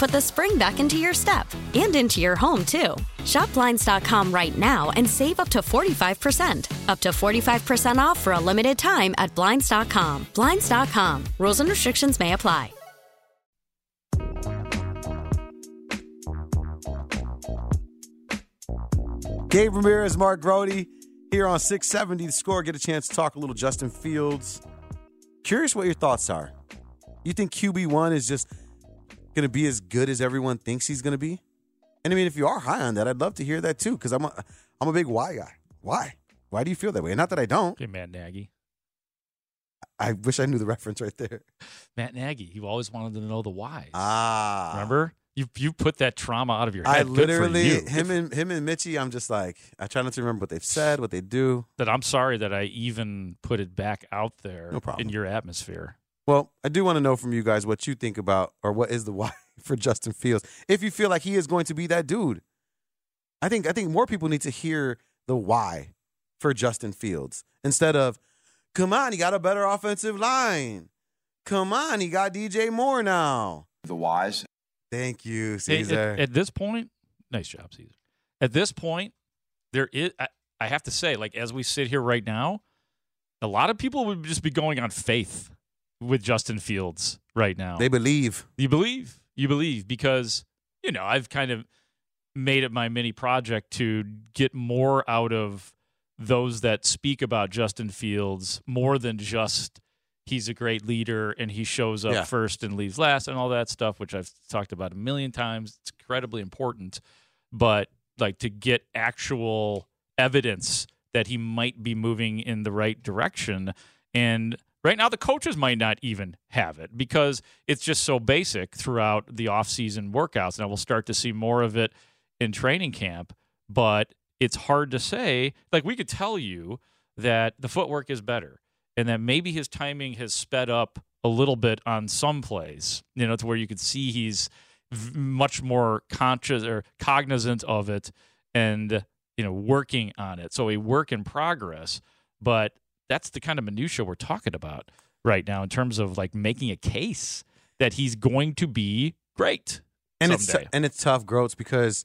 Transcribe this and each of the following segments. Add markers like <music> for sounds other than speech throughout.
put the spring back into your step and into your home, too. Shop Blinds.com right now and save up to 45%. Up to 45% off for a limited time at Blinds.com. Blinds.com. Rules and restrictions may apply. Gabe Ramirez, Mark Grote here on 670 The Score. Get a chance to talk a little Justin Fields. Curious what your thoughts are. You think QB1 is just going to be as good as everyone thinks he's going to be? And I mean, if you are high on that, I'd love to hear that too because I'm a, I'm a big why guy. Why? Why do you feel that way? Not that I don't. Matt Nagy. I wish I knew the <laughs> reference right there. Matt Nagy. You always wanted to know the why. Ah. Remember? You you put that trauma out of your head. I literally him and him and Mitchie. I'm just like I try not to remember what they've said, what they do. that I'm sorry that I even put it back out there No problem. in your atmosphere. Well, I do want to know from you guys what you think about or what is the why <laughs> for Justin Fields. If you feel like he is going to be that dude. I think I think more people need to hear the why for Justin Fields instead of come on, he got a better offensive line. Come on, he got DJ Moore now. The whys. Thank you, Hey, at- Caesar. At, this point, nice job, Caesar. At this point, there is. I, I have to say, like as we sit here right now, a lot of people would just be going on faith with Justin Fields right now. they believe. You believe. You believe because, you know, I've kind of made it my mini project to get more out of those that speak about Justin Fields more than just he's a great leader and he shows up Yeah. first and leaves last and all that stuff, which I've talked about a million times. It's incredibly important. But like to get actual evidence that he might be moving in the right direction. And right now, the coaches might not even have it because it's just so basic throughout the offseason workouts. And we'll start to see more of it in training camp. But it's hard to say. Like, we could tell you that the footwork is better and that maybe his timing has sped up a little bit on some plays, you know, to where you could see he's much more conscious or cognizant of it and you know working on it so a work in progress but that's the kind of minutia we're talking about right now in terms of like making a case that he's going to be great and it's someday. and it's tough, Groats, because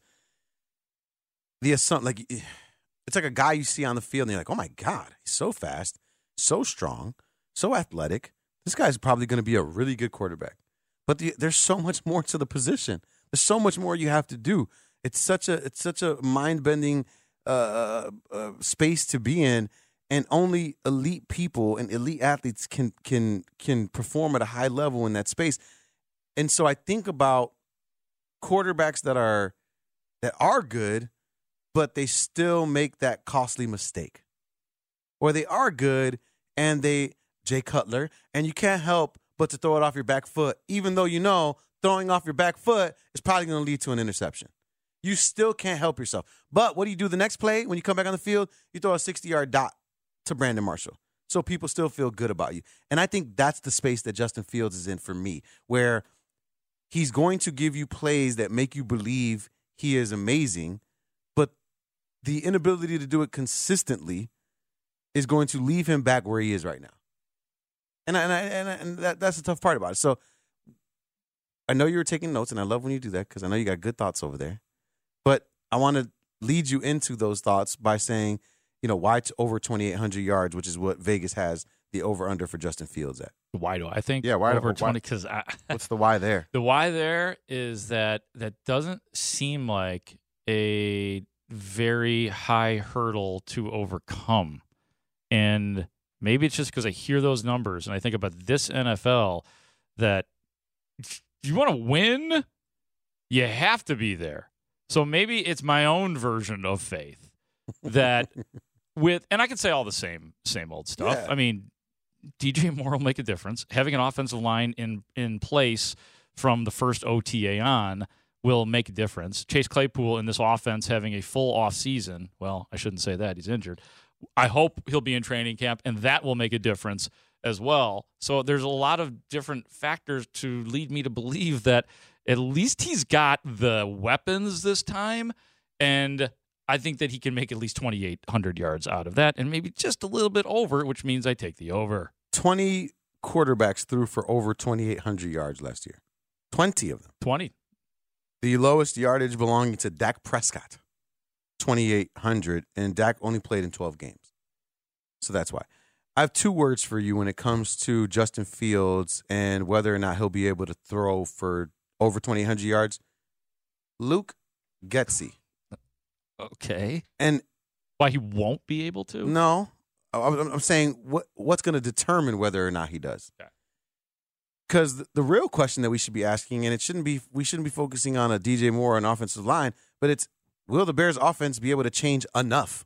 the assumption, like, it's like a guy you see on the field, and you're like, oh my god, he's so fast, so strong, so athletic. This guy's probably going to be a really good quarterback. But the, there's so much more to the position. There's so much more you have to do. It's such a it's such a mind bending uh, uh, space to be in, and only elite people and elite athletes can can can perform at a high level in that space. And so I think about quarterbacks that are that are good, but they still make that costly mistake, or they are good and they Jay Cutler, and you can't help but to throw it off your back foot, even though you know throwing off your back foot is probably going to lead to an interception. You still can't help yourself. But what do you do the next play when you come back on the field? You throw a 60 yard dot to Brandon Marshall. So people still feel good about you. And I think that's the space that Justin Fields is in for me, where he's going to give you plays that make you believe he is amazing, but the inability to do it consistently is going to leave him back where he is right now. And I, and, I, and, I, and that, that's the tough part about it. So I know you were taking notes, and I love when you do that because I know you got good thoughts over there. But I want to lead you into those thoughts by saying, you know, why t- over 2,800 yards, which is what Vegas has the over under for Justin Fields at. Why do I think Yeah, why- over twenty? Because <laughs> What's the why there? the why there is that that doesn't seem like a very high hurdle to overcome, and maybe it's just because I hear those numbers and I think about this NFL that you want to win, you have to be there. So maybe it's my own version of faith that <laughs> with and I can say all the same same old stuff. Yeah. I mean, DJ Moore will make a difference. Having an offensive line in in place from the first OTA on will make a difference. Chase Claypool in this offense having a full off season. Well, I shouldn't say that. He's injured. I hope he'll be in training camp and that will make a difference as well. So there's a lot of different factors to lead me to believe that at least he's got the weapons this time and I think that he can make at least 2800 yards out of that and maybe just a little bit over, which means I take the over. 20 quarterbacks threw for over 2,800 yards last year. 20 of them. 20. The lowest yardage belonging to Dak Prescott, 2,800, and Dak only played in 12 games. So that's why. I have two words for you when it comes to Justin Fields and whether or not he'll be able to throw for over 2,800 yards. Luke Getsy. Okay. And Why he won't be able to? no, I'm, I'm saying what what's going to determine whether or not he does. Okay. Because the, the real question that we should be asking, and it shouldn't be, we shouldn't be focusing on a DJ Moore on offensive line, but it's will the Bears' offense be able to change enough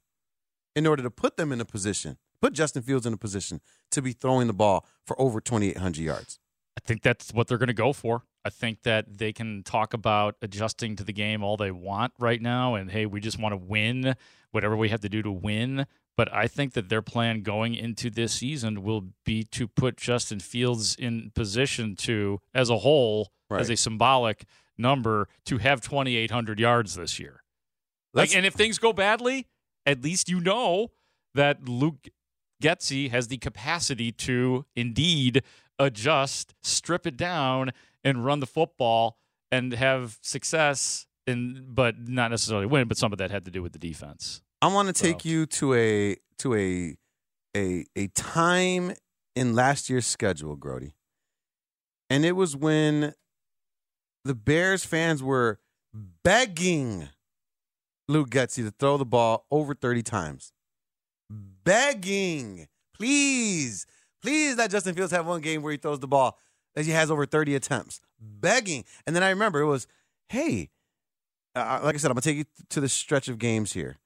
in order to put them in a position, put Justin Fields in a position to be throwing the ball for over 2,800 yards? I think that's what they're going to go for. I think that they can talk about adjusting to the game all they want right now and hey, we just want to win whatever we have to do to win. But I think that their plan going into this season will be to put Justin Fields in position to, as a whole, as a symbolic number, to have 2,800 yards this year. Let's- Like, and if things go badly, at least you know that Luke Getsy has the capacity to indeed adjust, strip it down, and run the football and have success. And but not necessarily win. But some of that had to do with the defense. I want to take So- you to a to a a a time in last year's schedule, Grote. And it was when the Bears fans were begging Luke Getsy to throw the ball over 30 times. Begging. Please. Please let Justin Fields have one game where he throws the ball that he has over 30 attempts. Begging. And then I remember it was, hey, uh, like I said, I'm going to take you to the stretch of games here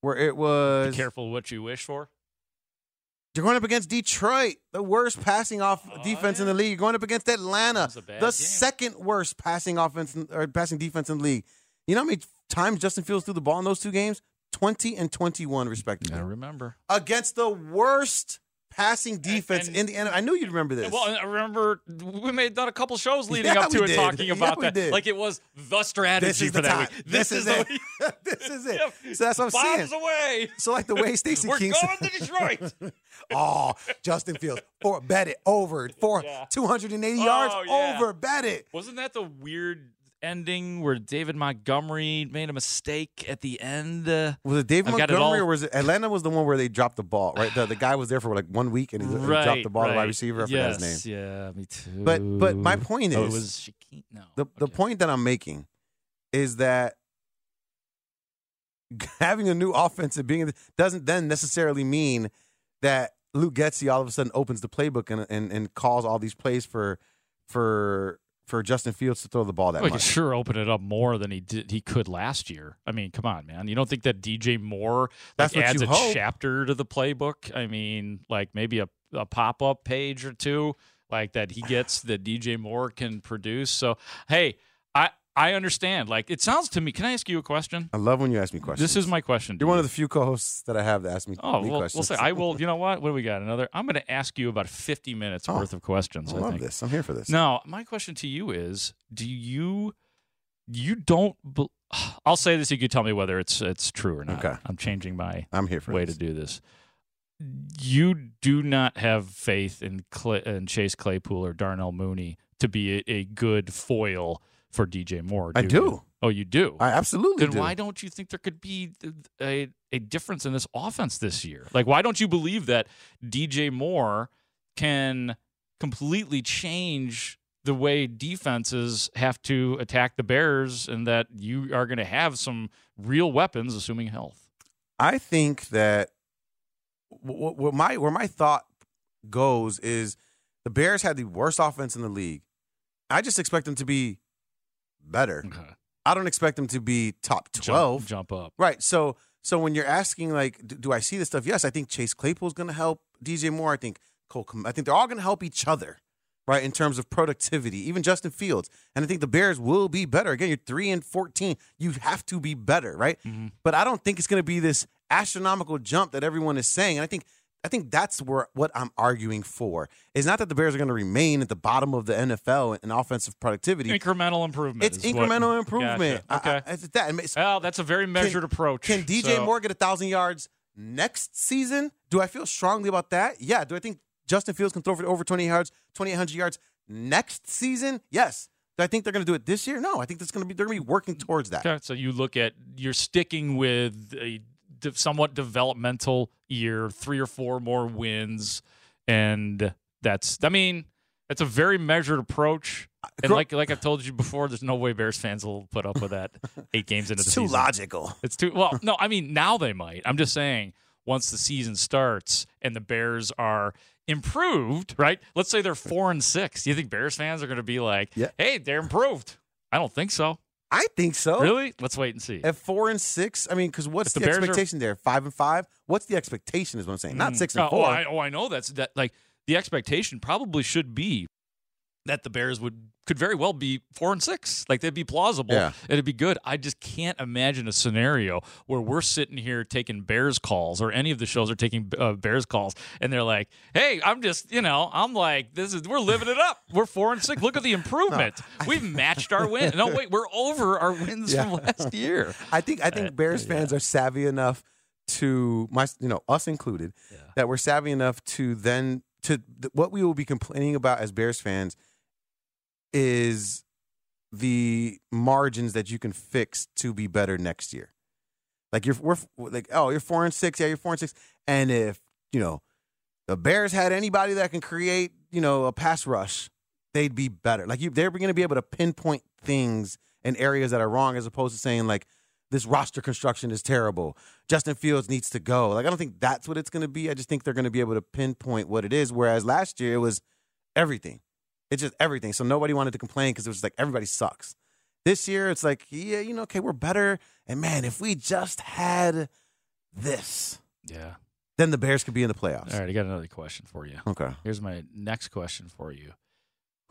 where it was Be careful what you wish for. you're going up against Detroit, the worst passing off Oh, defense in the league. You're going up against Atlanta, was a bad the game. second worst passing offense or passing defense in the league. You know how many times Justin Fields threw the ball in those two games? 20 and 21 respectively. I remember. Against the worst passing defense and- in the NFL. I knew you'd remember this. Well, I remember we may have done a couple shows leading Yeah, up to it did. talking about we that. did. Like it was the strategy this is for the that time. week. This, is, the it. <laughs> this is it. Yeah. So that's what I'm Bombs saying. away. So like the way Stacey <laughs> We're King going to Detroit. <laughs> oh, Justin Fields, for bet it over for Yeah. 280 Oh, yards yeah. over bet it. Wasn't that the weird ending where David Montgomery made a mistake at the end? Uh, Was it David I've got it Montgomery or was it Atlanta? Was the one where they dropped the ball? Right, the, the guy was there for like one week and he, he dropped the ball to right. wide receiver. I yes, forgot his name. Yeah, me too. But- but my point oh, is- was Shaquille. No, The the point that I'm making is that <laughs> having a new offense and being doesn't then necessarily mean that Luke Getsy all of a sudden opens the playbook and and, and calls all these plays for for for Justin Fields to throw the ball that he much. sure open it up more than he did. He could last year. I mean, come on, man. You don't think that DJ Moore like, That's what adds a hope. chapter to the playbook? I mean, like maybe a, a pop up page or two, like that he gets that DJ Moore can produce. So, hey, I understand. Like it sounds to me. Can I ask you a question? I love when you ask me questions. This is my question. You're one of the few co-hosts that I have that ask me, Oh, me well, questions. we'll say I will. You know what? What do we got? Another. I'm going to ask you about 50 minutes Oh, worth of questions. I I love think. this. I'm here for this. Now, my question to you is: Do you you don't? Be- I'll say this. You could tell me whether it's it's true or not. Okay. I'm changing my I'm here for way this. to do this. You do not have faith in, Clay, in Chase Claypool or Darnell Mooney to be a, a good foil for DJ Moore. I do. you? Oh, you do. I absolutely then do. why don't you think there could be a, a difference in this offense this year? Like, why don't you believe that DJ Moore can completely change the way defenses have to attack the Bears and that you are going to have some real weapons, assuming health? I think that wh- wh- where my where my thought goes is the Bears had the worst offense in the league. I just expect them to be better. Okay. I don't expect them to be top twelve. Jump, up. Right. So so when you're asking like, do, do I see this stuff? Yes, I think Chase Claypool's going to help DJ Moore. I think Cole. I think they're all going to help each other. Right in terms of productivity, even Justin Fields, and I think the Bears will be better. Again, you're three and fourteen. You have to be better, right? Mm-hmm. But I don't think it's going to be this astronomical jump that everyone is saying. And I think I think that's where what I'm arguing for is not that the Bears are going to remain at the bottom of the NFL in offensive productivity. Incremental improvement. It's is what- incremental improvement. Gotcha. I- Okay. I- it's that. It's- well, that's a very measured approach. can DJ So- Moore get a thousand yards next season? Do I feel strongly about that? Yeah. Do I think Justin Fields can throw for over 20 yards, 2,800 yards next season? Yes. Do I think they're going to do it this year? No. I think that's going to be they're going to be working towards that. Okay, so you look at you're sticking with a de- somewhat developmental year, three or four more wins, and that's I mean that's a very measured approach. And like like I've told you before, there's no way Bears fans will put up with that <laughs> eight games into It's the too season. Too logical. It's too well. <laughs> No, I mean now they might. I'm just saying once the season starts and the Bears are improved, right? Let's say they're four and six. Do you think Bears fans are going to be like, Yeah. "Hey, they're improved"? I don't think so. I think so. Really? Let's wait and see. At four and six, I mean, because what's If the, the Bears are- expectation there? Five and five. What's the expectation? Is what I'm saying. Not hmm. six and Oh, oh four. Oh, I, oh, I know that's that. Like the expectation probably should be that the Bears would could very well be four and six. Like they'd be plausible. Yeah. It'd be good. I just can't imagine a scenario where we're sitting here taking Bears calls, or any of the shows are taking uh, Bears calls, and they're like, "Hey, I'm just, you know, I'm like, this is we're living it up. We're four and six. Look at the improvement. <laughs> We've matched our win. No, wait, we're over our wins from last year. <laughs> I think I think Bears fans are savvy enough to my you know us included that we're savvy enough to then to th- what we will be complaining about as Bears fans is the margins that you can fix to be better next year. Like you're we're like oh you're four and six yeah you're four and six and if you know the Bears had anybody that can create you know a pass rush they'd be better. Like you, they're going to be able to pinpoint things in areas that are wrong, as opposed to saying like this roster construction is terrible. Justin Fields needs to go. Like I don't think that's what it's going to be. I just think they're going to be able to pinpoint what it is. Whereas last year it was everything. It's just everything. So nobody wanted to complain because it was like everybody sucks. This year it's like yeah, you know, okay, we're better. And man, if we just had this, Yeah. then the Bears could be in the playoffs. All right, I got another question for you. Okay. Here's my next question for you.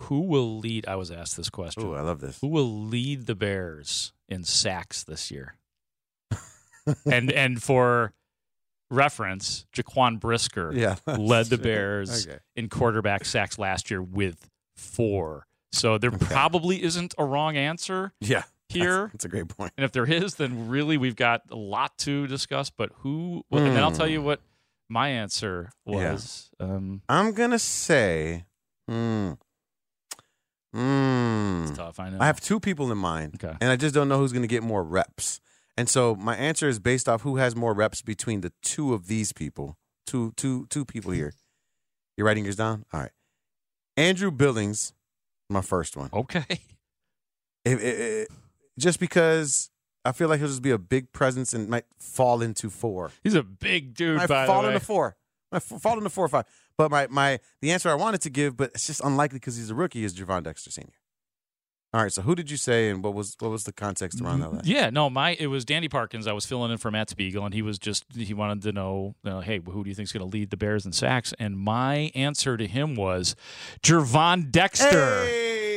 Who will lead? I was asked this question. Ooh, I love this. Who will lead the Bears in sacks this year? <laughs> and and for reference, Jaquan Brisker <laughs> Yeah. led the Bears Okay. in quarterback sacks last year with four. So there probably isn't a wrong answer Yeah. here. That's, that's a great point. And if there is, then really we've got a lot to discuss. But who? Well, And then I'll tell you what my answer Yeah. was. Um, I'm gonna say, hmm, hmm. it's tough. I know. I have two people in mind, Okay. and I just don't know who's gonna get more reps. And so my answer is based off who has more reps between the two of these people. Two, two, two people here. You're writing yours down? All right. Andrew Billings, my first one. okay. It- it- it- just because I feel like he'll just be a big presence and might fall into four. He's a big dude. I fall into four. I fall into four or five. But my my the answer I wanted to give, but it's just unlikely because he's a rookie, is Gervon Dexter Senior. All right, so who did you say, and what was what was the context around that? Yeah, no, my it was Danny Parkins. I was filling in for Matt Spiegel, and he was just he wanted to know, you know, hey, who do you think's going to lead the Bears in sacks? And my answer to him was Gervon Dexter.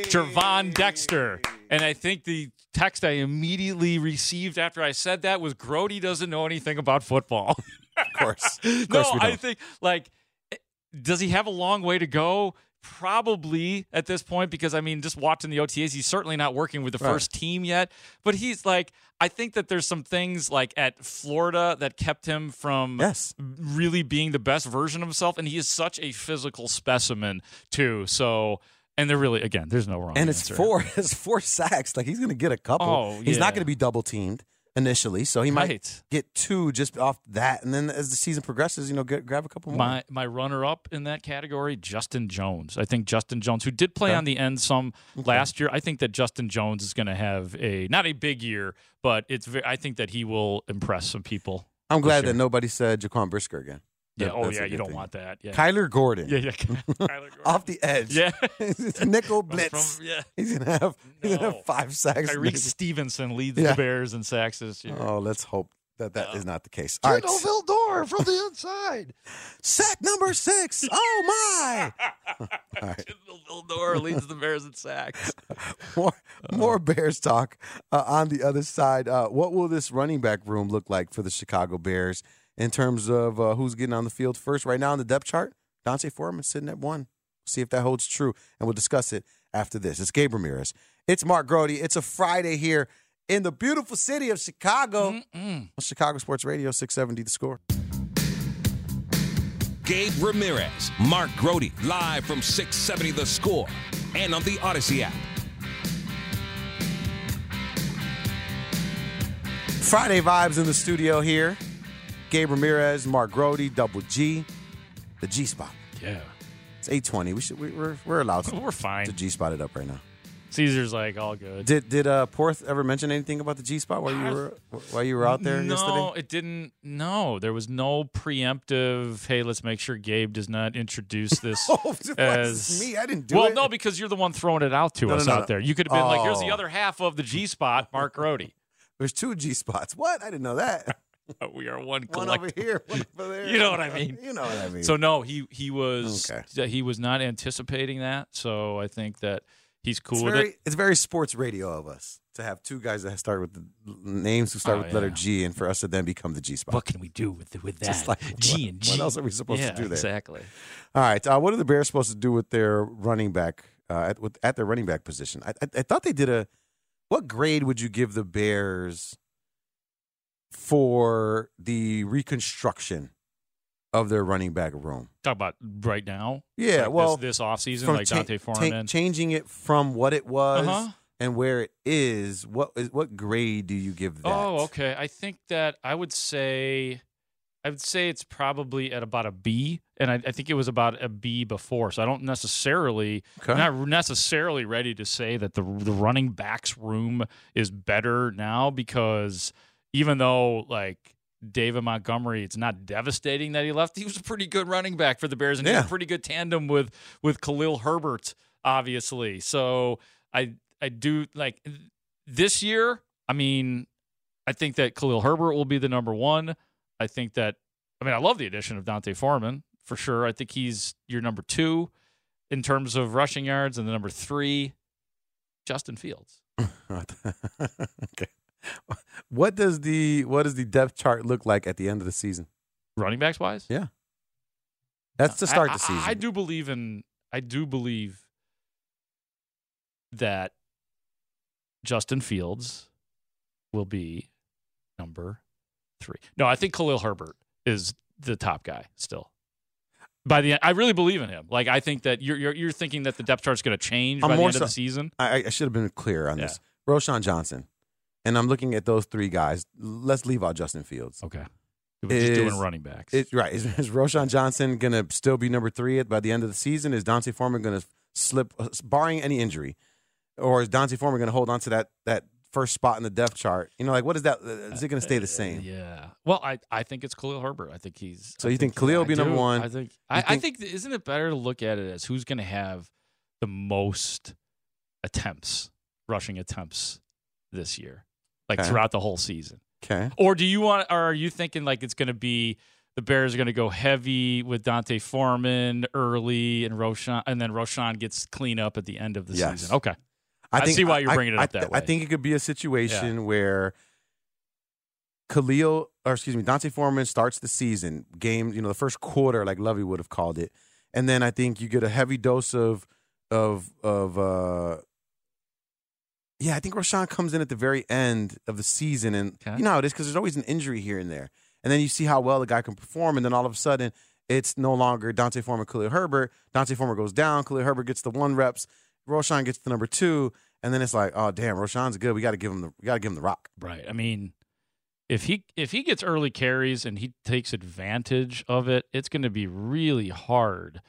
Gervon Dexter. And I think the text I immediately received after I said that was Grote doesn't know anything about football. Of course, <laughs> of no, course we I think like eh, does he have a long way to go? Probably at this point because I mean, just watching the OTAs, he's certainly not working with the Right. first team yet. But he's like, I think that there's some things like at Florida that kept him from Yes. really being the best version of himself, and he is such a physical specimen too. So And they're really again, there's no wrong. and it's answer. four. <laughs> It's four sacks. Like he's going to get a couple. Oh, He's yeah. not going to be double teamed initially, so he might Right. get two just off that, and then as the season progresses, you know, get, grab a couple more. My my runner up in that category, Justin Jones. I think Justin Jones, who did play Okay. on the end some last year, I think that Justin Jones is going to have a not a big year, but it's ve- I think that he will impress some people. I'm glad that nobody said Jaquan Brisker again. Yeah. That- oh yeah, you don't thing. want that. Yeah. Kyler Gordon. yeah. Yeah. <laughs> Kyler Gordon. Off the edge. Yeah. <laughs> Nickel blitz. from- yeah. He's gonna have he's gonna have five sacks. Tyrique maybe. Stevenson leads Yeah. the Bears in sacks this year. Oh, let's hope that that is not the case. All right, Vildor from the inside. sack number six. <laughs> Oh my! All right. Vildor leads the Bears in sacks. More more Bears talk uh, on the other side. Uh, what will this running back room look like for the Chicago Bears in terms of uh, who's getting on the field first? Right now on the depth chart, D'Onta Foreman sitting at one. See if that holds true, and we'll discuss it after this. It's Gabe Ramirez. It's Mark Grote. It's a Friday here in the beautiful city of Chicago. On Chicago Sports Radio, 670 The Score. Gabe Ramirez, Mark Grote, live from 670 The Score and on the Audacy app. Friday vibes in the studio here. Gabe Ramirez, Mark Grote, Double G, the G spot. Yeah. It's 820. We should we, we're we're allowed to, We're fine. to G spot it up right now. Caesar's like all good. Did did uh Porth ever mention anything about the G spot while you were while you were out there no, yesterday? it didn't. No, there was no preemptive. Hey, let's make sure Gabe does not introduce <laughs> this Oh, <laughs> as me. I didn't do it. well, it. no, because you're the one throwing it out to No, us no, no, out no. there. You could have been like, "Here's the Oh. other half of the G spot, Mark <laughs> Rody." There's two G spots. What? I didn't know that. <laughs> we are one One over here, one over there. <laughs> You know what I mean. You know what I mean. So no, he he was Okay. he was not anticipating that. So I think that he's cool it's with very it. it's very sports radio of us to have two guys that start with the names who start Oh, with the letter. G, and for us to then become the G spot. What can we do with with that? Just like, G what- and G. what else are we supposed to do there? Exactly. All right. Uh, what are the Bears supposed to do with their running back uh, at with, at their running back position? I, I, I thought they did a. What grade would you give the Bears for the reconstruction of their running back room? Talk about right now. Yeah, Like well, this, this off season, like cha- D'Onta ta- Foreman. changing it from what it was Uh-huh. and where it is. What is what grade do you give that? Oh, okay. I think that I would say, I would say it's probably at about a B, and I, I think it was about a B before. So I don't necessarily, Okay. not necessarily ready to say that the the running backs room is better now because even though like. David Montgomery, it's not devastating that he left. He was a pretty good running back for the Bears, and he had a pretty good tandem with with Khalil Herbert, obviously. So I I do like this year. I mean, I think that Khalil Herbert will be the number one. I think that, I mean, I love the addition of D'Onta Foreman for sure. I think he's your number two in terms of rushing yards, and the number three, Justin Fields. <laughs> okay. <laughs> What does the what does the depth chart look like at the end of the season? Running backs wise, Yeah. That's to start I- the season. I, I do believe in. I do believe that Justin Fields will be number three. No, I think Khalil Herbert is the top guy still. By the end, I really believe in him. Like I think that you're you're, you're thinking that the depth chart's going to change I'm by the end of the season. I, I should have been clear on Yeah. this. Roschon Johnson, and I'm looking at those three guys. Let's leave out Justin Fields. Okay, we're just doing running backs. It, right. Is, is Roschon Johnson going to still be number three at, by the end of the season? Is D'Onta Foreman going to slip, uh, barring any injury, or is D'Onta Foreman going to hold on to that that first spot in the depth chart? You know, like what is that? uh, it going to stay the same? Yeah. Well, I, I think it's Khalil Herbert. I think he's. So I you think Khalil will I be number one? I think. I, I think- think. Isn't it better to look at it as who's going to have the most attempts, rushing attempts, this year, like Okay. throughout the whole season? Okay. Or do you want? Or are you thinking like it's going to be the Bears are going to go heavy with D'Onta Foreman early and Roschon, and then Roschon gets clean up at the end of the Yes. season? Okay. I see why you're bringing it up that I think it could be a situation where Khalil, or excuse me, D'Onta Foreman starts the season game. You know, the first quarter, like Lovie would have called it, and then I think you get a heavy dose of of of. uh yeah, I think Roschon comes in at the very end of the season, and Okay. you know how it is because there's always an injury here and there, and then you see how well the guy can perform, and then all of a sudden it's no longer D'Onta Foreman, Khalil Herbert. D'Onta Foreman goes down, Khalil Herbert gets the one reps, Roschon gets the number two, and then it's like, oh damn, Roschon's good. We got to give him the we got to give him the rock. Right. I mean, if he if he gets early carries and he takes advantage of it, it's going to be really hard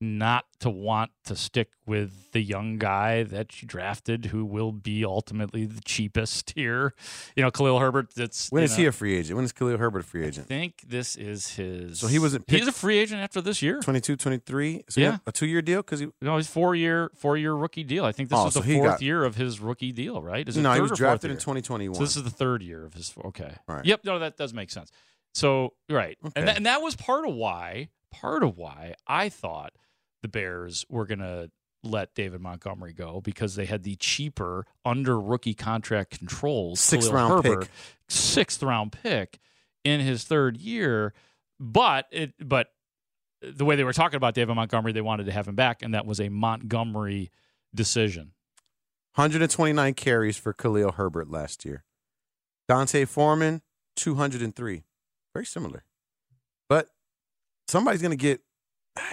not to want to stick with the young guy that you drafted who will be ultimately the cheapest <laughs> here. You know, Khalil Herbert that's When is he a free agent? When is Khalil Herbert a free agent? I think this is his So he wasn't He's a free agent after this year. 22, 23? So Yeah. a two year deal because he No, he's four year four year rookie deal. I think this Oh, was so the he fourth got- year of his rookie deal, right? Is it no, he was drafted in year? twenty twenty So this is the third year of his. Okay. Right. Yep. No, that does make sense. So right, Okay. and that, and that was part of why part of why I thought the Bears were gonna let David Montgomery go because they had the cheaper under rookie contract controls Sixth Khalil round Herbert, pick. sixth round pick in his third year, but it but the way they were talking about David Montgomery, they wanted to have him back, and that was a Montgomery decision. 129 carries for Khalil Herbert last year. D'Onta Foreman, 203. Very similar. But somebody's going to get.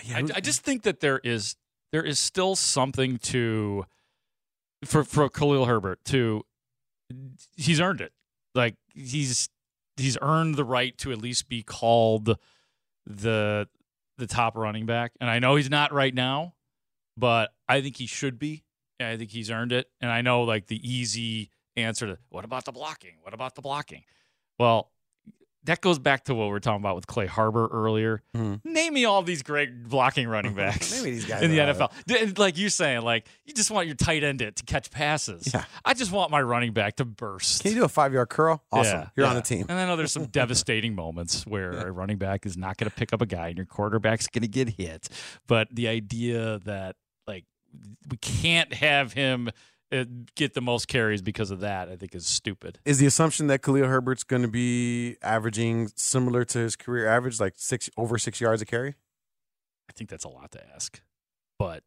Yeah, I, I just think that there is there is still something to for for Khalil Herbert to he's earned it. Like he's he's earned the right to at least be called the the top running back. And I know he's not right now, but I think he should be. And I think he's earned it. And I know like the easy answer to what about the blocking? What about the blocking? Well, that goes back to what we were talking about with Clay Harbor earlier. Mhm. Name me all these great blocking running <laughs> backs Name these guys in the NFL. And Like you're saying, like you just want your tight end to, to catch passes. Yeah. I just want my running back to burst. Can you do a five yard curl? Awesome. Yeah, You're on the team. And I know there's some <laughs> devastating moments where a running back is not going to pick up a guy and your quarterback's going to get hit. But the idea that like we can't have him Uh, get the most carries because of that, I think is stupid. Is the assumption that Khalil Herbert's going to be averaging similar to his career average, like six over six yards a carry? I think that's a lot to ask. But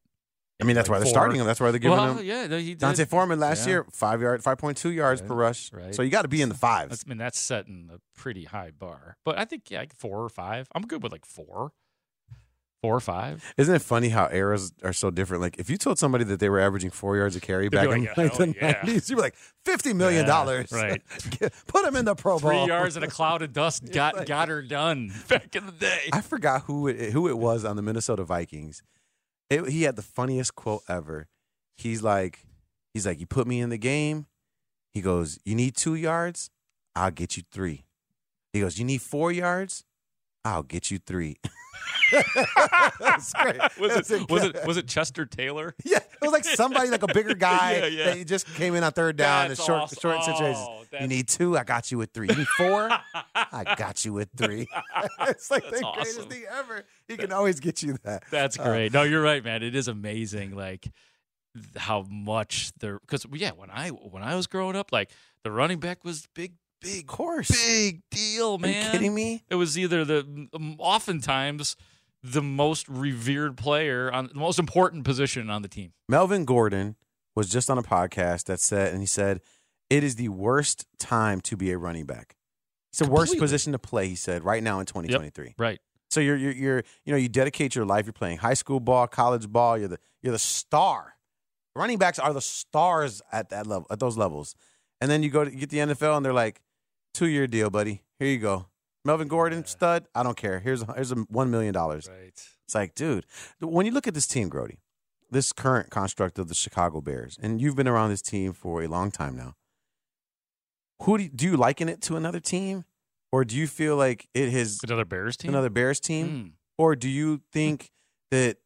I mean, that's like why they're four- starting him. That's why they're giving well, him. yeah, no, he did. D'Onta Foreman last Yeah. year, five yard, five point two yards Right, per rush. right. So you got to be in the fives. I mean, that's setting a pretty high bar. But I think yeah, like four or five. I'm good with like four, four or five. Isn't it funny how eras are so different? Like if you told somebody that they were averaging four yards a carry They'd back be in like, like, "Hell the oh, yeah." nineties, you'd be like fifty million dollars. Yeah, right. <laughs> Put him in the Pro Bowl. Three yards and a cloud of dust <laughs> got got her done <laughs> back in the day. I forgot who it, who it was on the Minnesota Vikings. It, he had the funniest quote ever. He's like, he's like, you put me in the game. He goes, you need two yards, I'll get you three. He goes, you need four yards, I'll get you three. <laughs> That's great. was That's it was it was it Chester Taylor? <laughs> Yeah, it was like somebody like a bigger <laughs> guy Yeah, yeah. that just came in on third down That's in short awesome. short situations. Oh, you need two, I got you with three. You need four, I got you with three. it's like That's the greatest thing ever. He can always get you that. That's Uh, great. No, you're right, man. It is amazing, like how much they're because yeah, when I when I was growing up, like the running back was big, big, Of course. big deal, Are man. you kidding me? It was either the um, oftentimes the most revered player on the most important position on the team. Melvin Gordon was just on a podcast that said, and he said, it is the worst time to be a running back. It's the worst position to play, he said, right now in 2023. Right. So you're, you're, you're, you know, you dedicate your life. You're playing high school ball, college ball. You're the, you're the star. Running backs are the stars at that level, at those levels. And then you go to you get the NFL, and they're like, two year deal, buddy. Here you go. Melvin Gordon, stud. I don't care. Here's here's a one million dollars. Right. It's like, dude, when you look at this team, Grote, this current construct of the Chicago Bears, and you've been around this team for a long time now. Who do you, do you liken it to another team, or do you feel like it has Another Bears team. another Bears team, Mm. or do you think that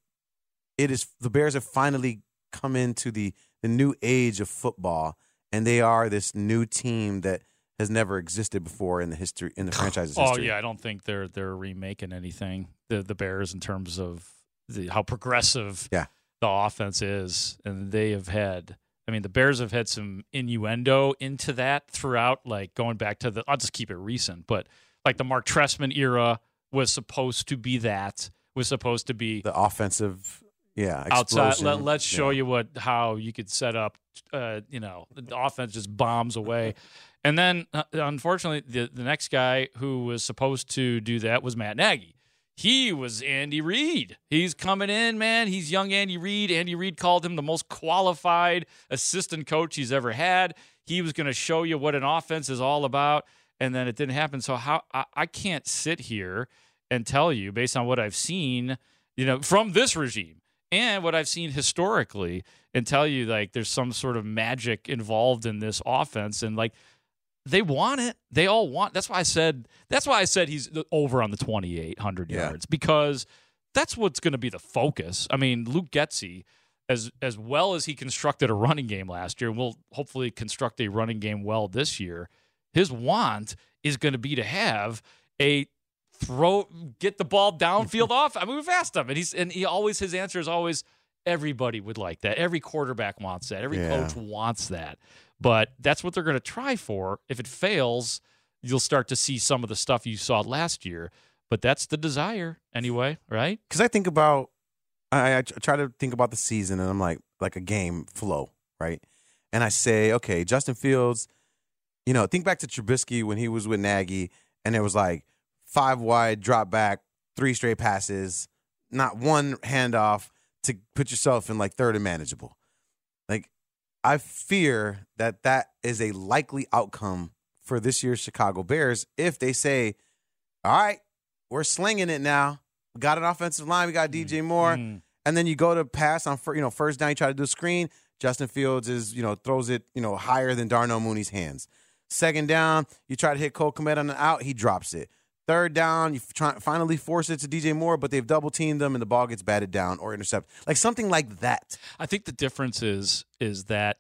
it is the Bears have finally come into the the new age of football, and they are this new team that has never existed before in the history in the <sighs> franchise's Oh history? yeah, I don't think they're they're remaking anything. The the Bears in terms of the, how progressive Yeah. the offense is, and they have had. I mean, the Bears have had some innuendo into that throughout, like going back to the. I'll just keep it recent, but like the Mark Trestman era was supposed to be that was supposed to be the offensive, yeah, outside. explosion. Let, us show Yeah. you what how you could set up. Uh, you know, the offense just bombs away, <laughs> and then uh, unfortunately, the the next guy who was supposed to do that was Matt Nagy. he was Andy Reid. He's coming in, man. He's young Andy Reid. Andy Reid called him the most qualified assistant coach he's ever had. He was going to show you what an offense is all about, and then it didn't happen. So how I, I can't sit here and tell you based on what I've seen, you know, from this regime and what I've seen historically, and tell you like there's some sort of magic involved in this offense, and like they want it. They all want. That's why I said. That's why I said he's over on the 2,800 Yeah. yards because that's what's going to be the focus. I mean, Luke Getsy, as as well as he constructed a running game last year, and will hopefully construct a running game well this year. His want is going to be to have a throw, get the ball downfield <laughs> off. I mean, we've asked him, and he's and he always his answer is always everybody would like that. Every quarterback wants that. Every Yeah. coach wants that. But that's what they're going to try for. If it fails, you'll start to see some of the stuff you saw last year. But that's the desire anyway, right? because I think about I, I try to think about the season and I'm like like a game flow, right? And I say, okay, Justin Fields, you know, think back to Trubisky when he was with Nagy, and it was like five wide, drop back, three straight passes, not one handoff to put yourself in like third and manageable. Like, I fear that that is a likely outcome for this year's Chicago Bears if they say, all right, we're slinging it now. We got an offensive line. We got DJ Moore. Mm. And then you go to pass on, you know, first down, you try to do a screen. Justin Fields is, you know, throws it, you know, higher than Darnell Mooney's hands. Second down, you try to hit Cole Kmet on the out, he drops it. Third down, you try, finally force it to DJ Moore, but they've double teamed them and the ball gets batted down or intercepted. Like something like that. I think the difference is is that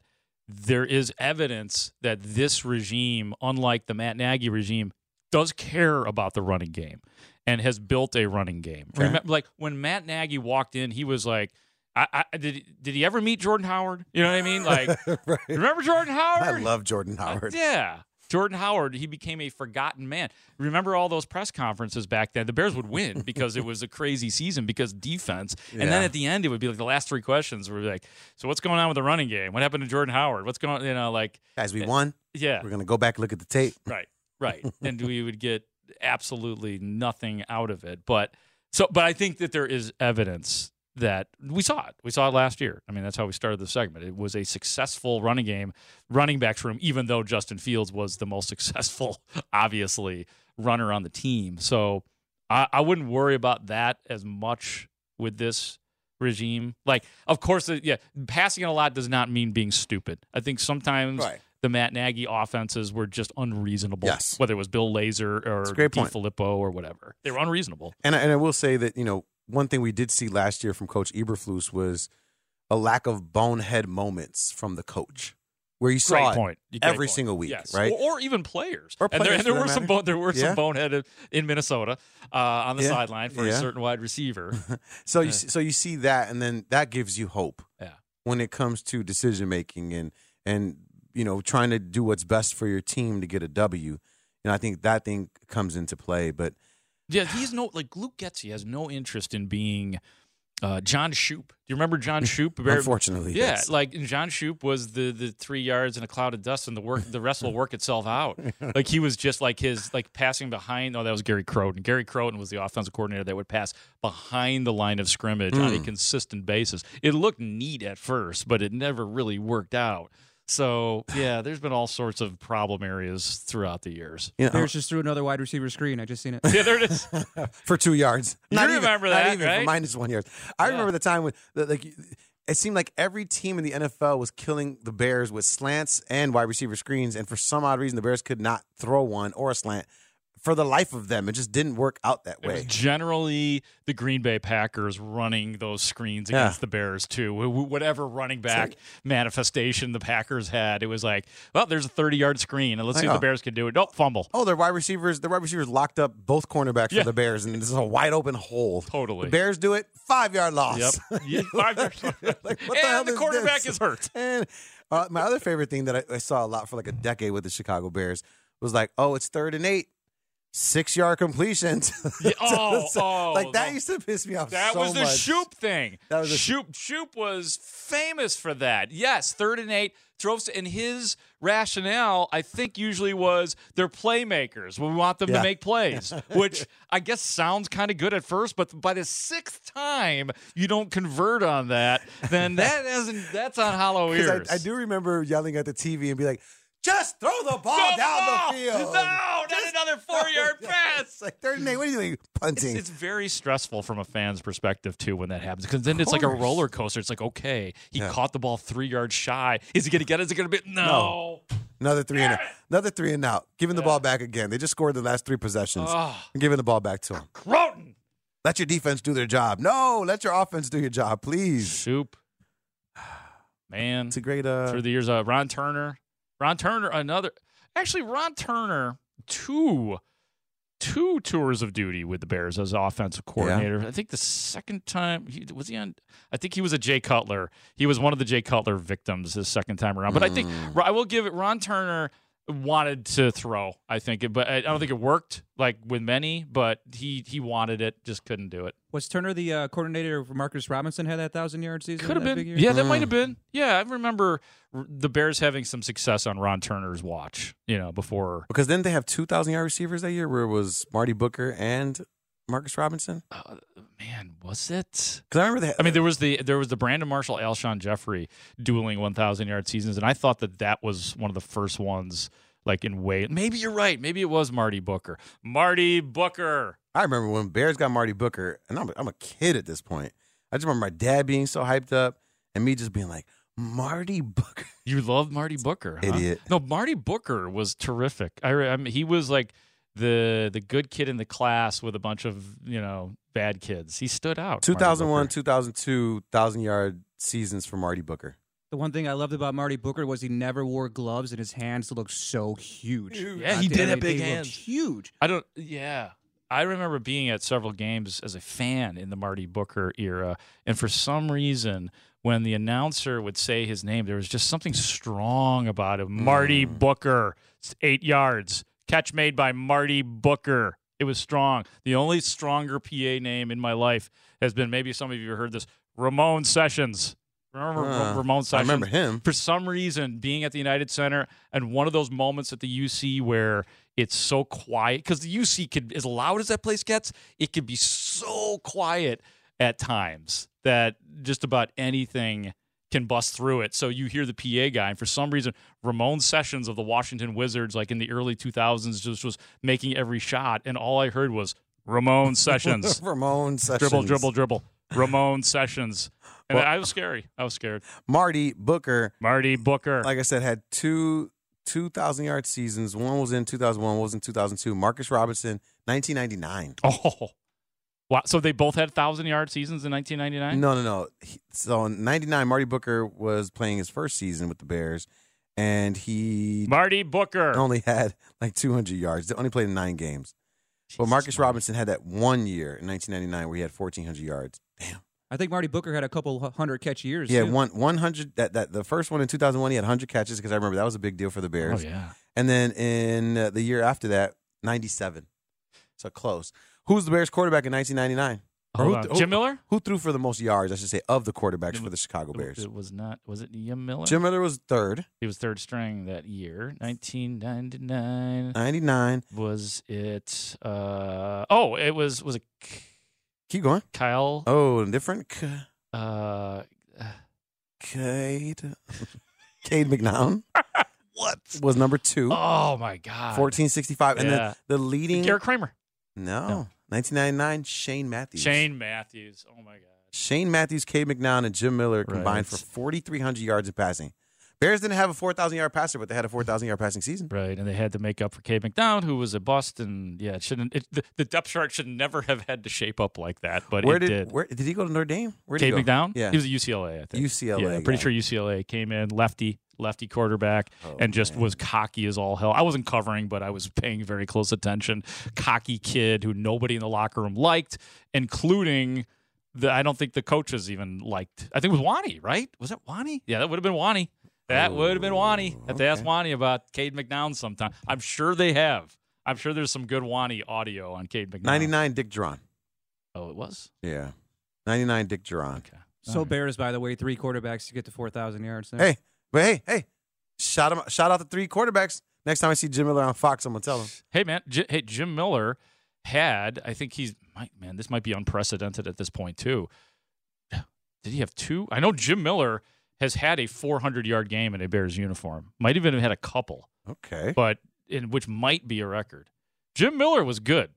there is evidence that this regime, unlike the Matt Nagy regime, does care about the running game and has built a running game. Okay. Remem- like when Matt Nagy walked in, he was like, I, I, did did he ever meet Jordan Howard? You know what I mean? Like, <laughs> Right. remember Jordan Howard? I love Jordan Howard. Yeah. Jordan Howard, he became a forgotten man. Remember all those press conferences back then? The Bears would win <laughs> because it was a crazy season because defense. And then at the end, it would be like the last three questions were like, so what's going on with the running game? What happened to Jordan Howard? What's going on? You know, like, As we eh, won. yeah, We're going to go back and look at the tape. <laughs> right, right. <laughs> and we would get absolutely nothing out of it. But so, but I think that there is evidence that we saw it. We saw it last year. I mean, that's how we started the segment. It was a successful running game, running backs room, even though Justin Fields was the most <laughs> successful, obviously, runner on the team. So I, I wouldn't worry about that as much with this regime. Like, of course, uh, yeah, passing it a lot does not mean being stupid. I think sometimes Right. the Matt Nagy offenses were just unreasonable. Yes. Whether it was Bill Lazor or great. Filippo or whatever. They were unreasonable. And I, and I will say that you know one thing we did see last year from Coach Eberflus was a lack of bonehead moments from the coach, where you saw Great it point. Great every point. single week, yes. right? Or, or even players. Or and there, players, and there were some bo- there were Yeah. some boneheaded in Minnesota uh, on the Yeah. sideline for a certain wide receiver. <laughs> So you see, so you see that, and then that gives you hope Yeah. when it comes to decision making and and you know trying to do what's best for your team to get a W. And I think that thing comes into play. But Yeah, he's no like Luke Getsy has no interest in being uh, John Shoop. Do you remember John <laughs> Shoop? unfortunately, Yeah, yes. like John Shoop was the the three yards in a cloud of dust, and the work the rest will work itself out. <laughs> Like he was just like his like passing behind. Oh, that was Gary Crowton. Gary Crowton was the offensive coordinator that would pass behind the line of scrimmage on a Hmm. consistent basis. It looked neat at first, but it never really worked out. So yeah, there's been all sorts of problem areas throughout the years. you know, Bears oh. just threw another wide receiver screen. I just seen it. <laughs> Yeah, there it is. <laughs> for two yards. You Not remember even, that, Not even right? for minus one yard. I Yeah. remember the time when the, like it seemed like every team in the NFL was killing the Bears with slants and wide receiver screens, and for some odd reason, the Bears could not throw one or a slant for the life of them. It just didn't work out that It was way. generally the Green Bay Packers running those screens Yeah. against the Bears too. Wh- wh- Whatever running back manifestation the Packers had, it was like, well, there's a 30 yard screen, and let's see if the. Bears can do it. Nope, fumble. Oh, their wide receivers, the wide receivers locked up both cornerbacks Yeah. for the Bears, and this is a wide open hole. Totally. The Bears do it, <laughs> five yard loss. Yep. Yeah, five yards. Like, what and hell the quarterback this? is hurt. And uh, my other favorite thing that I, I saw a lot for like a decade with the Chicago Bears was like, oh, it's third and eight, six yard completions. <laughs> <laughs> Oh, oh, like that used to piss me off. That so was the much. Shoop thing. That was the- Shoop. Shoop was famous for that. Yes, third and eight drove, and his rationale, I think, usually was they're playmakers. We want them Yeah. to make plays, <laughs> which I guess sounds kind of good at first, but by the sixth time you don't convert on that, then that isn't that's on hollow ears. I, I do remember yelling at the TV and be like, "Just throw the ball Go down ball! the field." No, not <laughs> another four-yard pass. Like third and eight. What are you doing? It's, Punting. it's very stressful from a fan's perspective too when that happens because then it's like a roller coaster. It's like okay, he Yeah. caught the ball three yards shy. Is he going to get it? Is it going to be no? Another three and out. Another three and out. Giving the ball back again. They just scored the last three possessions. Oh, I'm giving the ball back to him. Crowton Let your defense do their job. No, let your offense do your job, please. Shoop, <sighs> man. It's a great. Uh, through the years, uh, Ron Turner, Ron Turner, another. Actually, Ron Turner, two, two tours of duty with the Bears as offensive coordinator. I think the second time he was he on. I think he was a Jay Cutler. He was one of the Jay Cutler victims his second time around. But I think hmm. I will give it. Ron Turner wanted to throw. I think, it, but I I don't think it worked like with many. But he he wanted it, just couldn't do it. Was Turner the uh, coordinator for Marcus Robinson had that thousand yard season? Could have been. big year? Yeah, that might have been. Yeah, I remember the Bears having some success on Ron Turner's watch. You know, before. because then they have 2,000 yard receivers that year where it was Marty Booker and Marcus Robinson. Uh, man, was it? Because I remember had, I mean, there was the there was the Brandon Marshall, Alshon Jeffery dueling 1,000 yard seasons, and I thought that that was one of the first ones. Like in way, maybe you're right. Maybe it was Marty Booker. Marty Booker. I remember when Bears got Marty Booker, and I'm, I'm a kid at this point. I just remember my dad being so hyped up and me just being like, Marty Booker. You love Marty Booker, huh? Idiot. No, Marty Booker was terrific. I, I mean, he was like the the good kid in the class with a bunch of you know bad kids. He stood out. 2001, Booker. 2002, 1,000 yard seasons for Marty Booker. The one thing I loved about Marty Booker was he never wore gloves and his hands looked so huge. Yeah, he did damn have big they looked hands. Huge. I don't. Yeah, I remember being at several games as a fan in the Marty Booker era, and for some reason, when the announcer would say his name, there was just something strong about him. Marty mm. Booker, It's eight yards, catch made by Marty Booker. It was strong. The only stronger PA name in my life has been maybe some of you heard this Ramon Sessions. Remember Uh, Ramon Sessions? I remember him. for some reason being at the United Center and one of those moments at the UC where it's so quiet because the UC could as loud as that place gets, it could be so quiet at times that just about anything can bust through it. So you hear the PA guy, and for some reason, Ramon Sessions of the Washington Wizards, like in the early 2000s, just was making every shot, and all I heard was Ramon Sessions. <laughs> Ramon Sessions. dribble, dribble, dribble. Ramon Sessions. And Well- I was scary. I was scared. Marty Booker, Marty Booker. like I said, had two 2,000 yard seasons. One was in 2001, one was in 2002. Marcus Robinson, 1999. Oh, wow! So they both had thousand yard seasons in 1999. No, no, no. He- So in 99, Marty Booker was playing his first season with the Bears, and he Marty Booker. only had like 200 yards. They only played in nine games. But Marcus Robinson had that one year in 1999 where he had 1,400 yards. Damn. I think Marty Booker had a couple hundred catch years. Yeah, too. one 100. That that the first one in 2001, he had 100 catches because I remember that was a big deal for the Bears. Oh yeah. And then in uh, the year after that, 97. So close. Who's the Bears quarterback in 1999? Hold who, on. who- Jim Miller. Who threw for the most yards? I should say of the quarterbacks for the Chicago Bears. It was not. Was it Jim Miller? Jim Miller was third, He was third string that year. 1999. 99. Was it? Uh, oh, it was. Was it Keep going. Kyle? Oh, different. K- Uh, <sighs> Cade. <laughs> Cade McNown. <laughs> what? Was number two. oh my God. 1465. And then the leading. Garrett Kramer. No. No. 1999, Shane Matthews. Shane Matthews. Oh my God. Shane Matthews, Cade McNown, and Jim Miller combined Right. for 4,300 yards in passing. Bears didn't have a 4,000 yard passer, but they had a 4,000 yard passing season. Right, and they had to make up for Cade McNown, who was a Boston. yeah, it shouldn't. It, the, the depth chart should never have had to shape up like that, but where it did, did. where did he go to Notre Dame? Where did Cade he go? McNown, Yeah. he was at UCLA, I think. UCLA yeah, I'm pretty sure UCLA came in lefty, lefty quarterback, Oh, and just man. was cocky as all hell. I wasn't covering, but I was paying very close attention. Cocky kid who nobody in the locker room liked, including. The, I don't think the coaches even liked. I think it was Wani, right? Was it Wani? Yeah, that would have been Wani. That would have been Wani. Have to ask okay. Wani about Cade McNown sometime. I'm sure they have. I'm sure there's some good Wani audio on Cade McNown. 99, Dick Jauron. Oh, it was? Yeah. 99, Dick Jauron. Okay. So Bears, by the way, three quarterbacks to get to four thousand yards. There. Hey, but hey, hey, Shout him. Shout out the three quarterbacks. Next time I see Jim Miller on Fox, I'm gonna tell him. Hey man, J- hey Jim Miller had I think he's might man this might be unprecedented at this point too. Did he have two? I know Jim Miller has had a 400 yard game in a Bears uniform. Might even have had a couple, Okay. but in which might be a record. Jim Miller was good.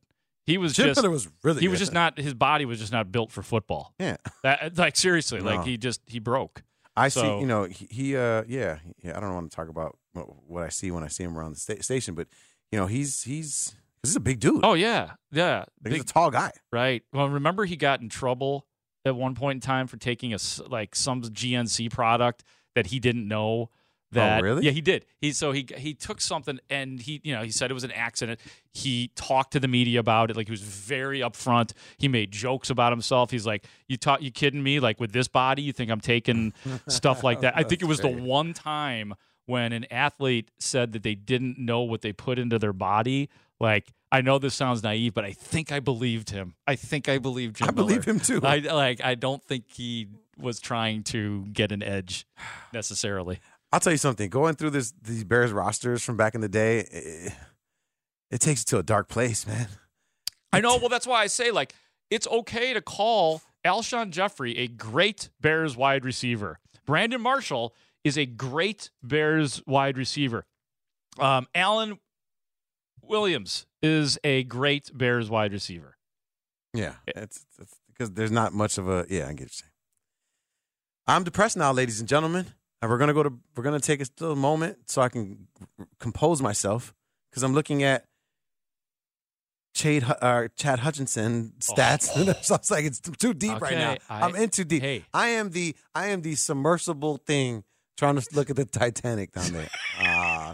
He was Jim just Miller was really. he was just not his body was just not built for football. Yeah. That like seriously, No. like he just he broke. I see. You know, he, he uh, yeah, yeah. I don't want to talk about what, what I see when I see him around the sta- station, but you know, he's he's this is a big dude. Oh yeah, yeah. Like, Big- he's a tall guy. Right. Well, remember he got in trouble at one point in time for taking a like some GNC product that he didn't know oh, that. Oh, really? Yeah, he did. He so he he took something and he you know he said it was an accident. He talked to the media about it. Like he was very upfront. He made jokes about himself. He's like, "You talk, you kidding me? Like with this body, you think I'm taking <laughs> stuff like that?" I think it was That's the one time when an athlete said that they didn't know what they put into their body. Like, I know this sounds naive, but I think I believed him. I think I believed Jim I believe Miller. him too. I like. I don't think he was trying to get an edge necessarily. I'll tell you something. Going through this these Bears rosters from back in the day, it, it takes you to a dark place, man. I know. Well, that's why I say like it's okay to call Alshon Jeffery a great Bears wide receiver. Brandon Marshall is a great Bears wide receiver. Um, Allen Williams is a great Bears wide receiver. Yeah, it's, it's because there's not much of a yeah. I get what you're saying. I'm depressed now, ladies and gentlemen, and we're gonna go to we're gonna take a little moment so I can compose myself because I'm looking at Chad uh, Chad Hutchinson stats. <laughs> so it's like it's too deep right now. I- I'm in too deep. hey. I am the I am the submersible thing trying to look at the Titanic down there. <laughs>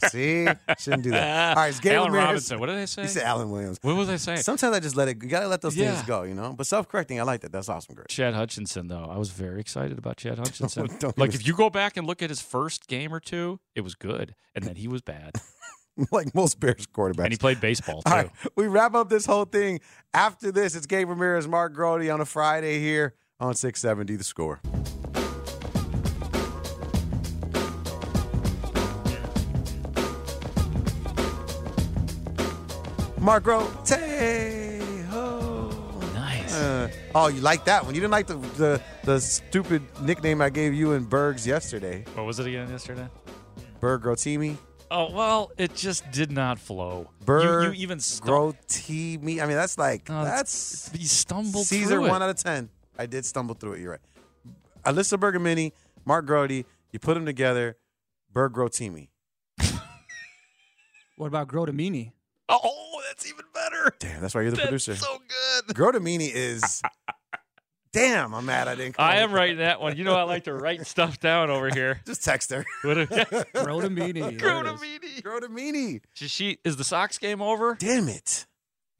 See, shouldn't do that. <laughs> All right, it's Gabe Allen Ramirez. Robinson. What did I say? He said Alan Williams. What was I saying? Sometimes I just let it. You gotta let those Yeah. things go, you know. But self-correcting, I like that. That's awesome. Great. Chad Hutchinson, though, I was very excited about Chad <laughs> Hutchinson. don't like, if you go back and look at his first game or two, it was good, and then he was bad, <laughs> like most Bears quarterbacks. and he played baseball too. All right, we wrap up this whole thing. After this, it's Gabe Ramirez, Mark Grote on a Friday here on 670 The Score. Mark Grote. Nice. Uh, oh, you like that one? You didn't like the, the the stupid nickname I gave you in Bergs yesterday, What was it again yesterday? Berg Grotimi. Oh well, it just did not flow. Berg you, you even stumbled. Grotimi. I mean, that's like No, that's You stumbled. Caesar through it. one out of ten. I did stumble through it. You're right. Alyssa Bergamini, Mark Grote. You put them together. Berg Grotimi. <laughs> What about Grotamini? That's even better. Damn, that's why you're the That's producer. so good. Grotamini is. <laughs> Damn, I'm mad I didn't. Come I am with- writing that one. You know, I like to write stuff down over here. <laughs> Just text her. What a- <laughs> Grotamini. There. Grotamini. She, she is the Sox game over? Damn it.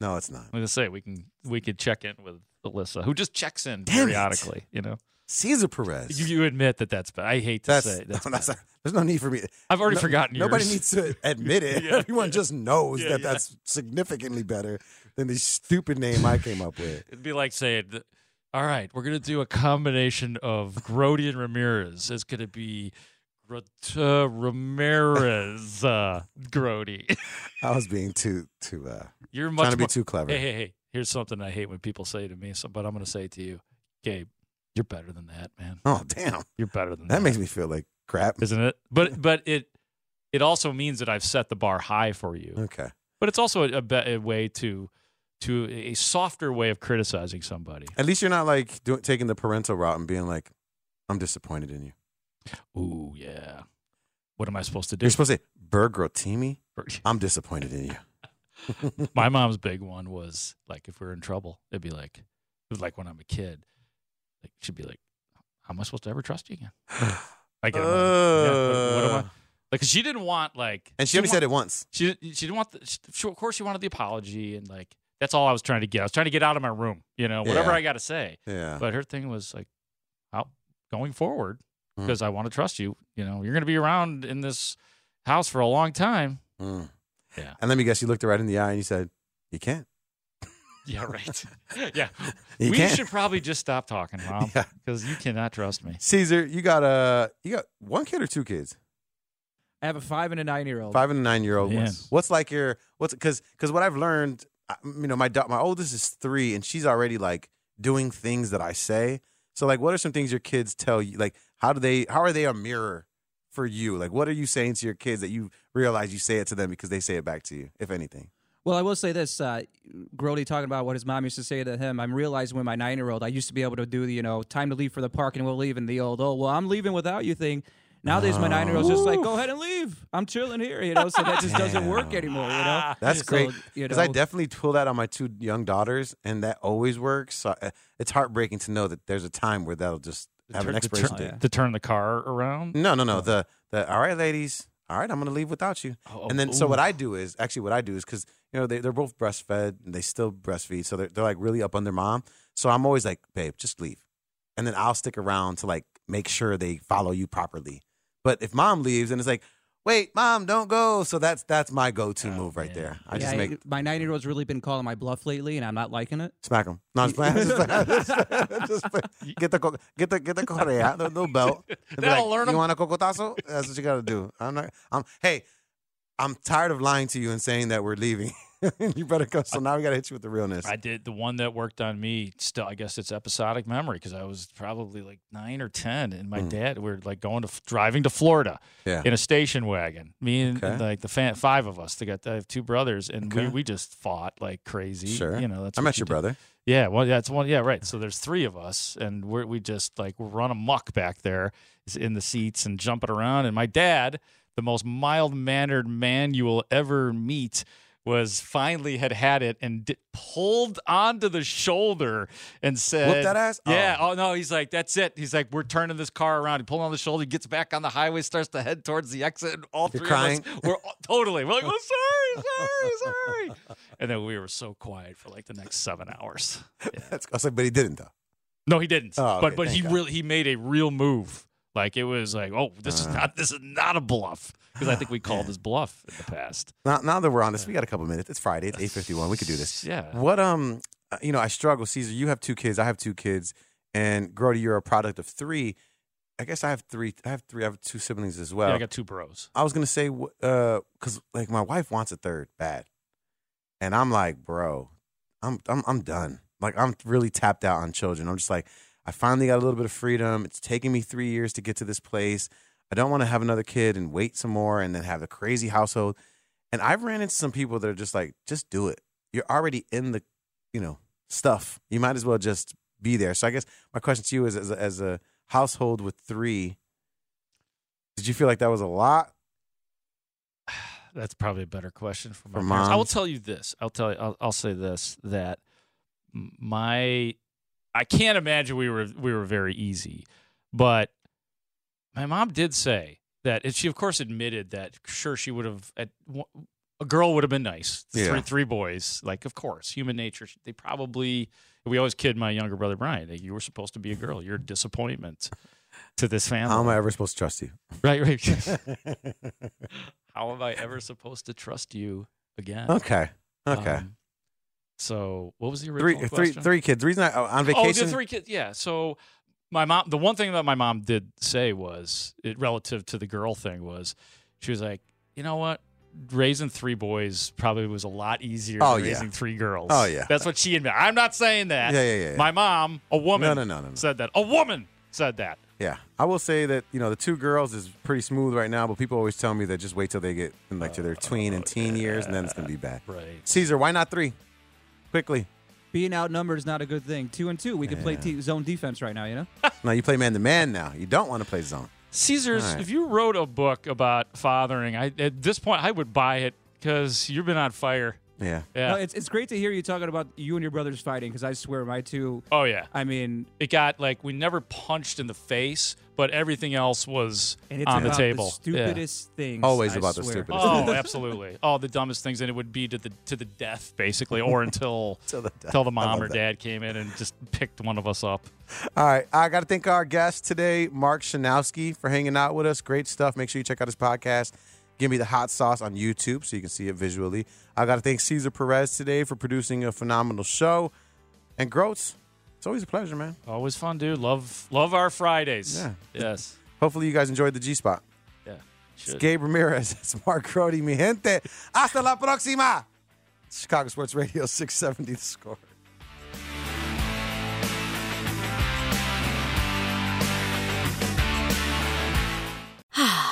No, it's not. I'm gonna say we can we could check in with Alyssa, who just checks in Damn it. periodically. You know, Caesar Perez. you, you admit that that's bad. I hate to that's, say that's, <laughs> no, that's not- there's no need for me. I've already No- forgotten yours. Nobody needs to <laughs> admit it. Yeah. Everyone just knows Yeah, that yeah. that's significantly better than the stupid name I came up with. It'd be like saying, "All right, we're gonna do a combination of Grote and Ramirez. It's gonna be Ramirez uh, Grote." I was being too too uh You're much trying to be more- too clever. Hey, hey, hey! Here's something I hate when people say to me, so, but I'm gonna say it to you, Gabe. You're better than that, man. Oh damn. You're better than that. That makes me feel like crap. isn't it? But but it it also means that I've set the bar high for you. Okay. But it's also a, a, a way to to a softer way of criticizing somebody. At least you're not like doing taking the parental route and being like, I'm disappointed in you. Ooh, yeah. What am I supposed to do? You're supposed to say, Berg Grotimi, <laughs> I'm disappointed in you. My mom's big one was like if we are in trouble, it'd be like it was like when I'm a kid. Like she'd be like, How am I supposed to ever trust you again? <sighs> Like, like, yeah, what, what am I? Uh. Like, she didn't want like, And she only didn't said want- it once. She she didn't want the. She, of course, she wanted the apology and like that's all I was trying to get. I was trying to get out of my room, you know, whatever Yeah. I got to say. Yeah. But her thing was like, out going forward Mm. because I want to trust you. You know, you're going to be around in this house for a long time. Mm. Yeah. And let me guess, you looked her right in the eye and you said, You can't. Yeah, right. <laughs> yeah, You we can't. should probably just stop talking, mom, Yeah. because you cannot trust me. Caesar, you got uh you got one kid or two kids? I have a five and a nine year old. Five and a nine year old. Man. What's, what's like your what's because because what I've learned, you know, my da- my oldest is three, and she's already like doing things that I say. So like, what are some things your kids tell you? Like, how do they? How are they a mirror for you? Like, what are you saying to your kids that you realize you say it to them because they say it back to you, if anything? Well, I will say this: uh, Grote talking about what his mom used to say to him. I'm realizing with my nine year old, I used to be able to do the you know time to leave for the park and we'll leave, and the old oh well I'm leaving without you thing. Nowadays, my nine year old's just like, go ahead and leave. I'm chilling here, you know. So that just doesn't work anymore, you know. <laughs> That's So, great you because I definitely pull that on my two young daughters, and that always works. So uh, it's heartbreaking to know that there's a time where that'll just have an to, expiration date. to turn the car around. No, no, no. The the all right, ladies. All right, I'm gonna leave without you. Oh, oh and then so what I do is actually what I do is because you know they they're both breastfed and they still breastfeed, so they're they're like really up on their mom. So I'm always like, babe, just leave, and then I'll stick around to like make sure they follow you properly. But if mom leaves and it's like, wait, mom, don't go. So that's that's my go to oh, move right there. I just yeah, make my nine year old's really been calling my bluff lately, and I'm not liking it. smack them. No, <laughs> just, playing. just, playing. Just playing. <laughs> get the get the get the correa, the little belt. <laughs> That'll like, learn You 'em." want a cocotazo? That's what you got to do. I'm not. I'm. Hey, I'm tired of lying to you and saying that we're leaving. <laughs> you better go. So now we got to hit you with the realness. I did the one that worked on me. Still, I guess it's episodic memory because I was probably like nine or ten, and my mm. dad we are like going to driving to Florida. Yeah. in a station wagon. Me and, Okay. like the fan, five of us. They got I have two brothers, and Okay. we, we just fought like crazy. Sure. you know that's I met you your do. brother. Yeah, well, that's one. Yeah, right. So there's three of us, and we're, we just like run amok back there in the seats and jumping around. And my dad, the most mild mannered man you will ever meet, was finally had had it and di- pulled onto the shoulder and said, Whoop that ass? Yeah. Oh. Oh. no, he's like, that's it. He's like, we're turning this car around. He pulled on the shoulder, he gets back on the highway, starts to head towards the exit. And all You're three crying? of us, we're <laughs> all- totally, we're like, oh, sorry, sorry, sorry. And then we were so quiet for like the next seven hours. <laughs> That's, I was like, but he didn't though. No, he didn't. Oh, okay, but but he God. really he made a real move. Like it was like, oh, this is Uh. not this is not a bluff because I think we called his bluff in the past. Now, now that we're on this, we got a couple minutes. It's Friday. It's eight fifty one. We could do this. Yeah. What um, uh, you know, I struggle. Caesar, you have two kids. I have two kids, and Grote, you're a product of three. I guess I have three. I have three. I have two siblings as well. yeah, I got two bros. I was gonna say, uh, because like my wife wants a third bad, and I'm like, bro, I'm I'm I'm done. Like I'm really tapped out on children. I'm just like, I finally got a little bit of freedom. It's taken me three years to get to this place. I don't want to have another kid and wait some more and then have a crazy household. And I've ran into some people that are just like, just do it. You're already in the, you know, stuff. You might as well just be there. So I guess my question to you is, as a, as a household with three, did you feel like that was a lot? <sighs> That's probably a better question for my For parents. I will tell you this. I'll tell you. I'll, I'll say this that my I can't imagine we were we were very easy, but my mom did say that and she of course admitted that sure she would have at, a girl would have been nice Yeah. three three boys like of course human nature they probably we always kid my younger brother Brian that you were supposed to be a girl you're a disappointment to this family How am I ever supposed to trust you? right right <laughs> how am I ever supposed to trust you again Okay. Okay. Um, so what was the three, original three, question? three kids. The reason I on vacation, Oh, the three kids. Yeah. So my mom, the one thing that my mom did say was, it, relative to the girl thing, was she was like, you know what, raising three boys probably was a lot easier Oh, than yeah. raising three girls. Oh, yeah. That's what she admitted. I'm not saying that. Yeah, yeah, yeah. My mom, a woman, No, no, no, no, no. said that. A woman said that. Yeah, I will say that you know the two girls is pretty smooth right now, but people always tell me that just wait till they get in, like to their tween and teen years, and then it's gonna be bad. Right. Caesar, why not three? Quickly. Being outnumbered is not a good thing. Two and two, we can play t- zone defense right now. You know. <laughs> Now you play man to man. Now you don't want to play zone. Caesar's, All right. if you wrote a book about fathering, I, at this point, I would buy it because you've been on fire. Yeah. Yeah. No, it's it's great to hear you talking about you and your brothers fighting because I swear my two. oh, yeah. I mean, it got like we never punched in the face, but everything else was and it's on the table. The Yeah. stupidest things. Always I about the swear. stupidest. Oh, absolutely. Oh, the dumbest things, and it would be to the to the death, basically, or <laughs> until Till the until the mom love or that. dad came in and just picked one of us up. All right, I got to thank our guest today, Mark Shanowski, for hanging out with us. Great stuff. Make sure you check out his podcast. Give me the hot sauce on YouTube so you can see it visually. I got to thank Caesar Perez today for producing a phenomenal show. And Groats, it's always a pleasure, man. Always fun, dude. Love love our Fridays. Yeah. Yes. <laughs> Hopefully, you guys enjoyed the G spot. Yeah. Should. It's Gabe Ramirez. <laughs> It's Mark Grote, mi gente. Hasta la próxima. Chicago Sports Radio 670 The Score. <sighs> <sighs>